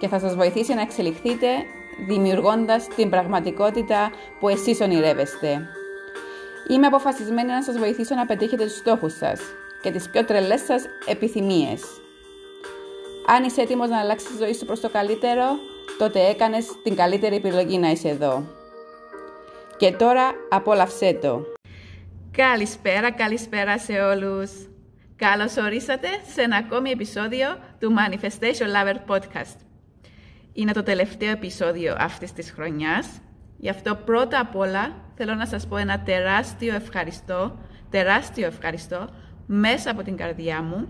και θα σας βοηθήσει να εξελιχθείτε δημιουργώντας την πραγματικότητα που εσείς ονειρεύεστε. Είμαι αποφασισμένη να σας βοηθήσω να πετύχετε τους στόχους σας και τις πιο τρελές σας επιθυμίες. Αν είσαι έτοιμος να αλλάξεις τη ζωή σου προς το καλύτερο, τότε έκανες την καλύτερη επιλογή να είσαι εδώ. Και τώρα απόλαυσέ το. Καλησπέρα, καλησπέρα σε όλους. Καλώς ορίσατε σε ένα ακόμη επεισόδιο του Manifestation Lover Podcast. Είναι το τελευταίο επεισόδιο αυτής της χρονιάς. Γι' αυτό πρώτα απ' όλα θέλω να σας πω ένα τεράστιο ευχαριστώ, τεράστιο ευχαριστώ μέσα από την καρδιά μου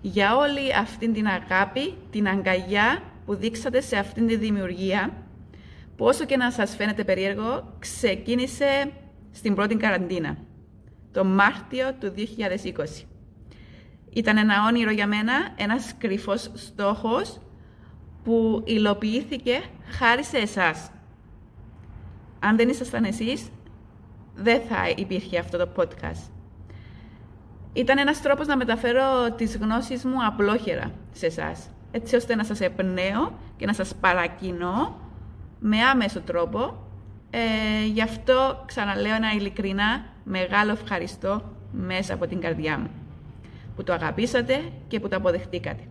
για όλη αυτή την αγάπη, την αγκαλιά που δείξατε σε αυτήν τη δημιουργία που όσο και να σας φαίνεται περίεργο ξεκίνησε στην πρώτη καραντίνα, το Μάρτιο του 2020. Ήταν ένα όνειρο για μένα, ένας κρυφός στόχος που υλοποιήθηκε χάρη σε εσάς. Αν δεν ήσασταν εσείς, δεν θα υπήρχε αυτό το podcast. Ήταν ένας τρόπος να μεταφέρω τις γνώσεις μου απλόχερα σε εσάς, έτσι ώστε να σας εμπνέω και να σας παρακινώ με άμεσο τρόπο. Ε, γι' αυτό ξαναλέω ένα ειλικρινά μεγάλο ευχαριστώ μέσα από την καρδιά μου που το αγαπήσατε και που το αποδεχτήκατε.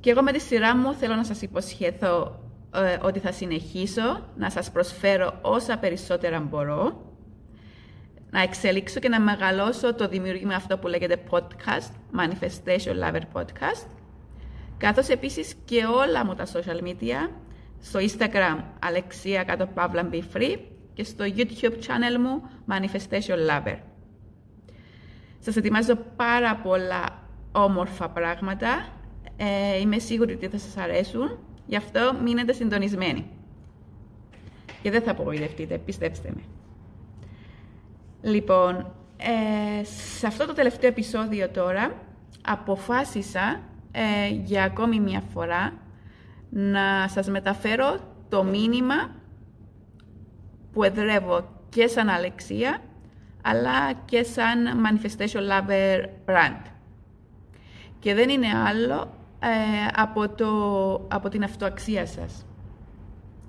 Και εγώ με τη σειρά μου θέλω να σας υποσχεθώ ε, ότι θα συνεχίσω να σας προσφέρω όσα περισσότερα μπορώ, να εξελίξω και να μεγαλώσω το δημιουργήμα αυτό που λέγεται podcast, Manifestation Lover Podcast, καθώς επίσης και όλα μου τα social media, στο Instagram Αλεξία κάτω Παύλα Be Free και στο YouTube channel μου Manifestation Lover. Σας ετοιμάζω πάρα πολλά όμορφα πράγματα. Ε, είμαι σίγουρη ότι θα σας αρέσουν. Γι' αυτό μείνετε συντονισμένοι. Και δεν θα απογοητευτείτε, πιστέψτε με. Λοιπόν, ε, σε αυτό το τελευταίο επεισόδιο τώρα αποφάσισα ε, για ακόμη μια φορά να σας μεταφέρω το μήνυμα που εδρεύω και σαν Αλεξία αλλά και σαν Manifestation Lover brand. Και δεν είναι άλλο ε, από, το, από την αυτοαξία σας.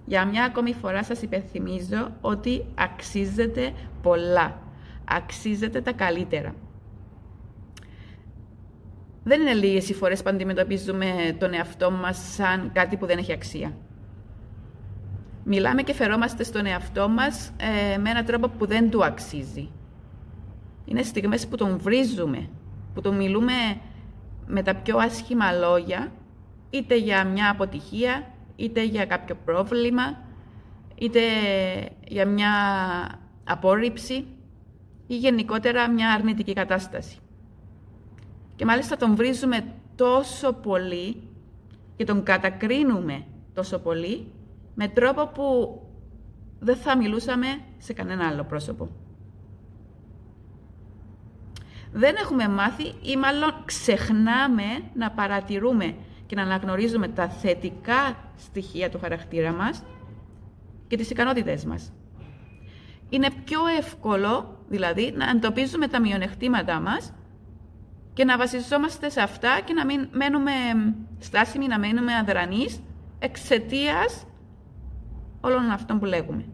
Για μια ακόμη φορά σας υπενθυμίζω ότι αξίζετε πολλά. Αξίζετε τα καλύτερα. Δεν είναι λίγες οι φορές που αντιμετωπίζουμε τον εαυτό μας σαν κάτι που δεν έχει αξία. Μιλάμε και φερόμαστε στον εαυτό μας ε, με έναν τρόπο που δεν του αξίζει. Είναι στιγμές που τον βρίζουμε, που τον μιλούμε με τα πιο άσχημα λόγια, είτε για μια αποτυχία, είτε για κάποιο πρόβλημα, είτε για μια απόρριψη ή γενικότερα μια αρνητική κατάσταση. Και μάλιστα τον βρίζουμε τόσο πολύ και τον κατακρίνουμε τόσο πολύ με τρόπο που δεν θα μιλούσαμε σε κανένα άλλο πρόσωπο δεν έχουμε μάθει ή μάλλον ξεχνάμε να παρατηρούμε και να αναγνωρίζουμε τα θετικά στοιχεία του χαρακτήρα μας και τις ικανότητες μας. Είναι πιο εύκολο, δηλαδή, να εντοπίζουμε τα μειονεκτήματά μας και να βασιζόμαστε σε αυτά και να μην μένουμε στάσιμοι, να μένουμε αδρανείς εξαιτίας όλων αυτών που λέγουμε.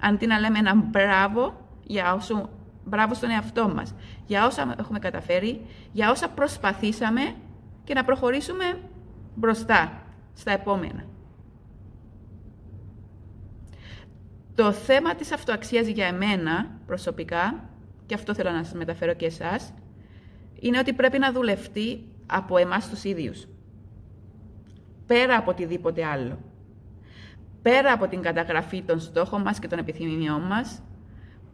Αντί να λέμε ένα μπράβο για όσο μπράβο στον εαυτό μας για όσα έχουμε καταφέρει, για όσα προσπαθήσαμε και να προχωρήσουμε μπροστά στα επόμενα. Το θέμα της αυτοαξίας για εμένα προσωπικά, και αυτό θέλω να σας μεταφέρω και εσάς, είναι ότι πρέπει να δουλευτεί από εμάς τους ίδιους. Πέρα από οτιδήποτε άλλο. Πέρα από την καταγραφή των στόχων μας και των επιθυμιών μας,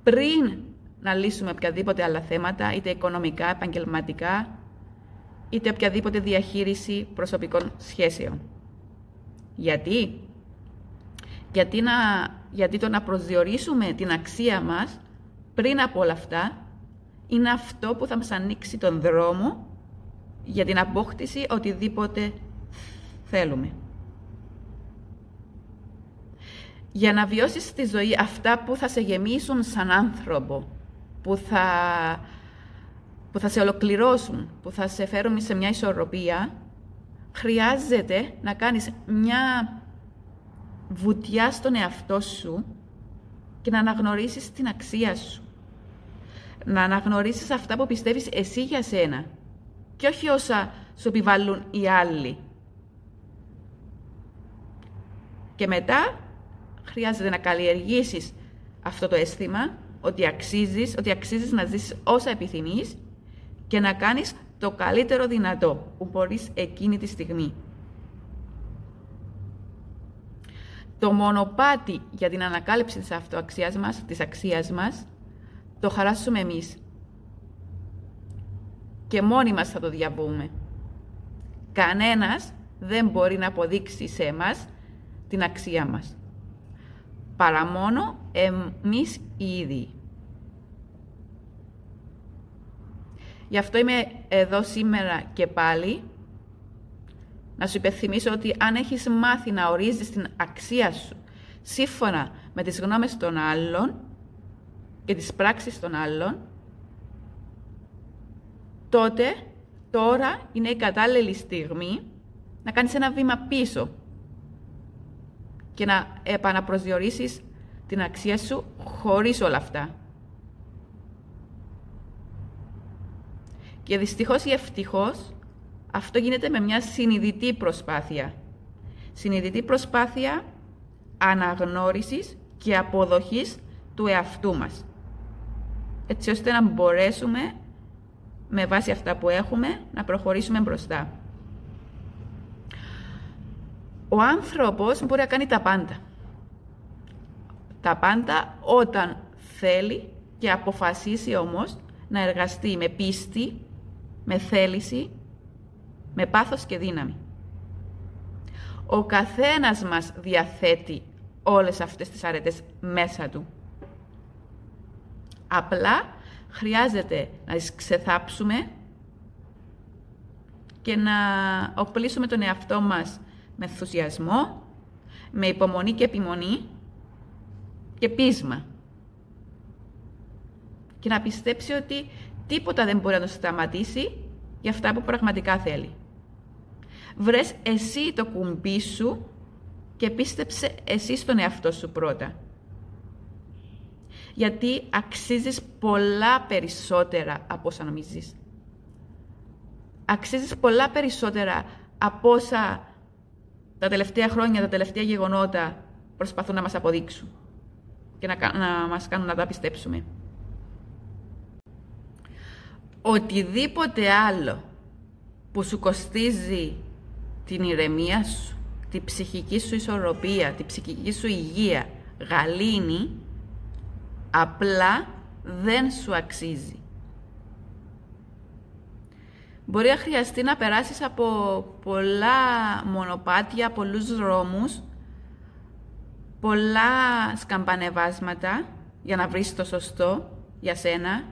πριν να λύσουμε οποιαδήποτε άλλα θέματα, είτε οικονομικά, επαγγελματικά, είτε οποιαδήποτε διαχείριση προσωπικών σχέσεων. Γιατί; Γιατί, να, γιατί το να προσδιορίσουμε την αξία μας πριν από όλα αυτά είναι αυτό που θα μας ανοίξει τον δρόμο για την απόκτηση οτιδήποτε θέλουμε. Για να βιώσεις τη ζωή αυτά που θα σε γεμίσουν σαν άνθρωπο, που θα, που θα σε ολοκληρώσουν, που θα σε φέρουν σε μια ισορροπία, χρειάζεται να κάνεις μια βουτιά στον εαυτό σου και να αναγνωρίσεις την αξία σου. Να αναγνωρίσεις αυτά που πιστεύεις εσύ για σένα και όχι όσα σου επιβάλλουν οι άλλοι. Και μετά χρειάζεται να καλλιεργήσεις αυτό το αίσθημα ότι αξίζεις, ότι αξίζεις να ζήσεις όσα επιθυμείς και να κάνεις το καλύτερο δυνατό που μπορείς εκείνη τη στιγμή. Το μονοπάτι για την ανακάλυψη της αυτοαξίας μας, της αξίας μας, το χαράσουμε εμείς. Και μόνοι μας θα το διαβούμε. Κανένας δεν μπορεί να αποδείξει σε εμάς την αξία μας. Παρά μόνο εμείς οι ίδιοι. Γι' αυτό είμαι εδώ σήμερα και πάλι να σου υπενθυμίσω ότι αν έχεις μάθει να ορίζεις την αξία σου σύμφωνα με τις γνώμες των άλλων και τις πράξεις των άλλων, τότε τώρα είναι η κατάλληλη στιγμή να κάνεις ένα βήμα πίσω και να επαναπροσδιορίσεις την αξία σου χωρίς όλα αυτά. Και δυστυχώς ή ευτυχώς αυτό γίνεται με μια συνειδητή προσπάθεια. Συνειδητή προσπάθεια αναγνώρισης και αποδοχής του εαυτού μας. Έτσι ώστε να μπορέσουμε με βάση αυτά που έχουμε να προχωρήσουμε μπροστά. Ο άνθρωπος μπορεί να κάνει τα πάντα. Τα πάντα όταν θέλει και αποφασίσει όμως να εργαστεί με πίστη, με θέληση με πάθος και δύναμη. Ο καθένας μας διαθέτει όλες αυτές τις αρετές μέσα του. Απλά χρειάζεται να τις ξεθάψουμε και να οπλίσουμε τον εαυτό μας με ενθουσιασμό, με υπομονή και επιμονή και πείσμα. Και να πιστέψει ότι τίποτα δεν μπορεί να το σταματήσει για αυτά που πραγματικά θέλει. Βρες εσύ το κουμπί σου και πίστεψε εσύ στον εαυτό σου πρώτα. Γιατί αξίζεις πολλά περισσότερα από όσα νομίζεις. Αξίζεις πολλά περισσότερα από όσα τα τελευταία χρόνια, τα τελευταία γεγονότα προσπαθούν να μας αποδείξουν και να, να μας κάνουν να τα πιστέψουμε. Οτιδήποτε άλλο που σου κοστίζει την ηρεμία σου, τη ψυχική σου ισορροπία, τη ψυχική σου υγεία γαλήνη, απλά δεν σου αξίζει. Μπορεί να χρειαστεί να περάσεις από πολλά μονοπάτια, πολλούς δρόμους, πολλά σκαμπανεβάσματα για να βρεις το σωστό για σένα,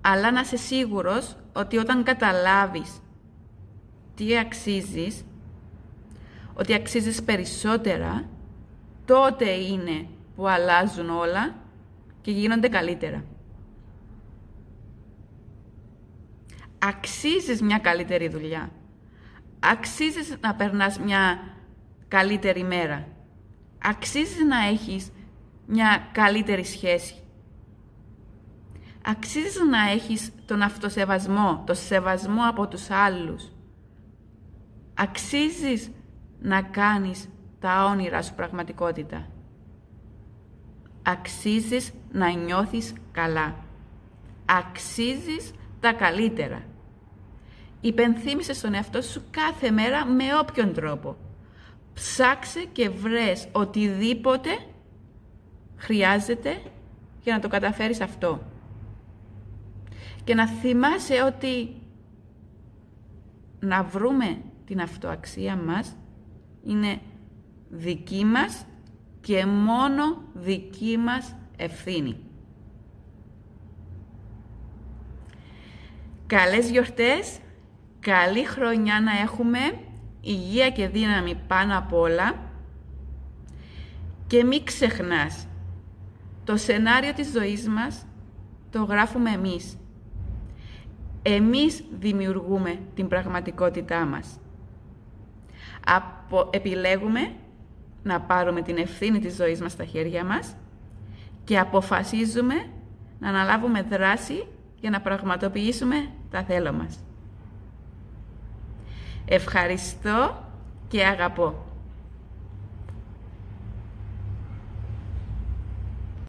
αλλά να είσαι σίγουρος ότι όταν καταλάβεις τι αξίζεις, ότι αξίζεις περισσότερα, τότε είναι που αλλάζουν όλα και γίνονται καλύτερα. Αξίζεις μια καλύτερη δουλειά. Αξίζεις να περνάς μια καλύτερη μέρα. Αξίζεις να έχεις μια καλύτερη σχέση. Αξίζεις να έχεις τον αυτοσεβασμό, το σεβασμό από τους άλλους. Αξίζεις να κάνεις τα όνειρά σου πραγματικότητα. Αξίζεις να νιώθεις καλά. Αξίζεις τα καλύτερα. Υπενθύμησες στον εαυτό σου κάθε μέρα με όποιον τρόπο. Ψάξε και βρες οτιδήποτε χρειάζεται για να το καταφέρεις αυτό. Και να θυμάσαι ότι να βρούμε την αυτοαξία μας είναι δική μας και μόνο δική μας ευθύνη. Καλές γιορτές, καλή χρονιά να έχουμε, υγεία και δύναμη πάνω απ' όλα και μην ξεχνάς, το σενάριο της ζωής μας το γράφουμε εμείς. Εμείς δημιουργούμε την πραγματικότητά μας. Απο... Επιλέγουμε να πάρουμε την ευθύνη της ζωής μας στα χέρια μας και αποφασίζουμε να αναλάβουμε δράση για να πραγματοποιήσουμε τα θέλω μας. Ευχαριστώ και αγαπώ.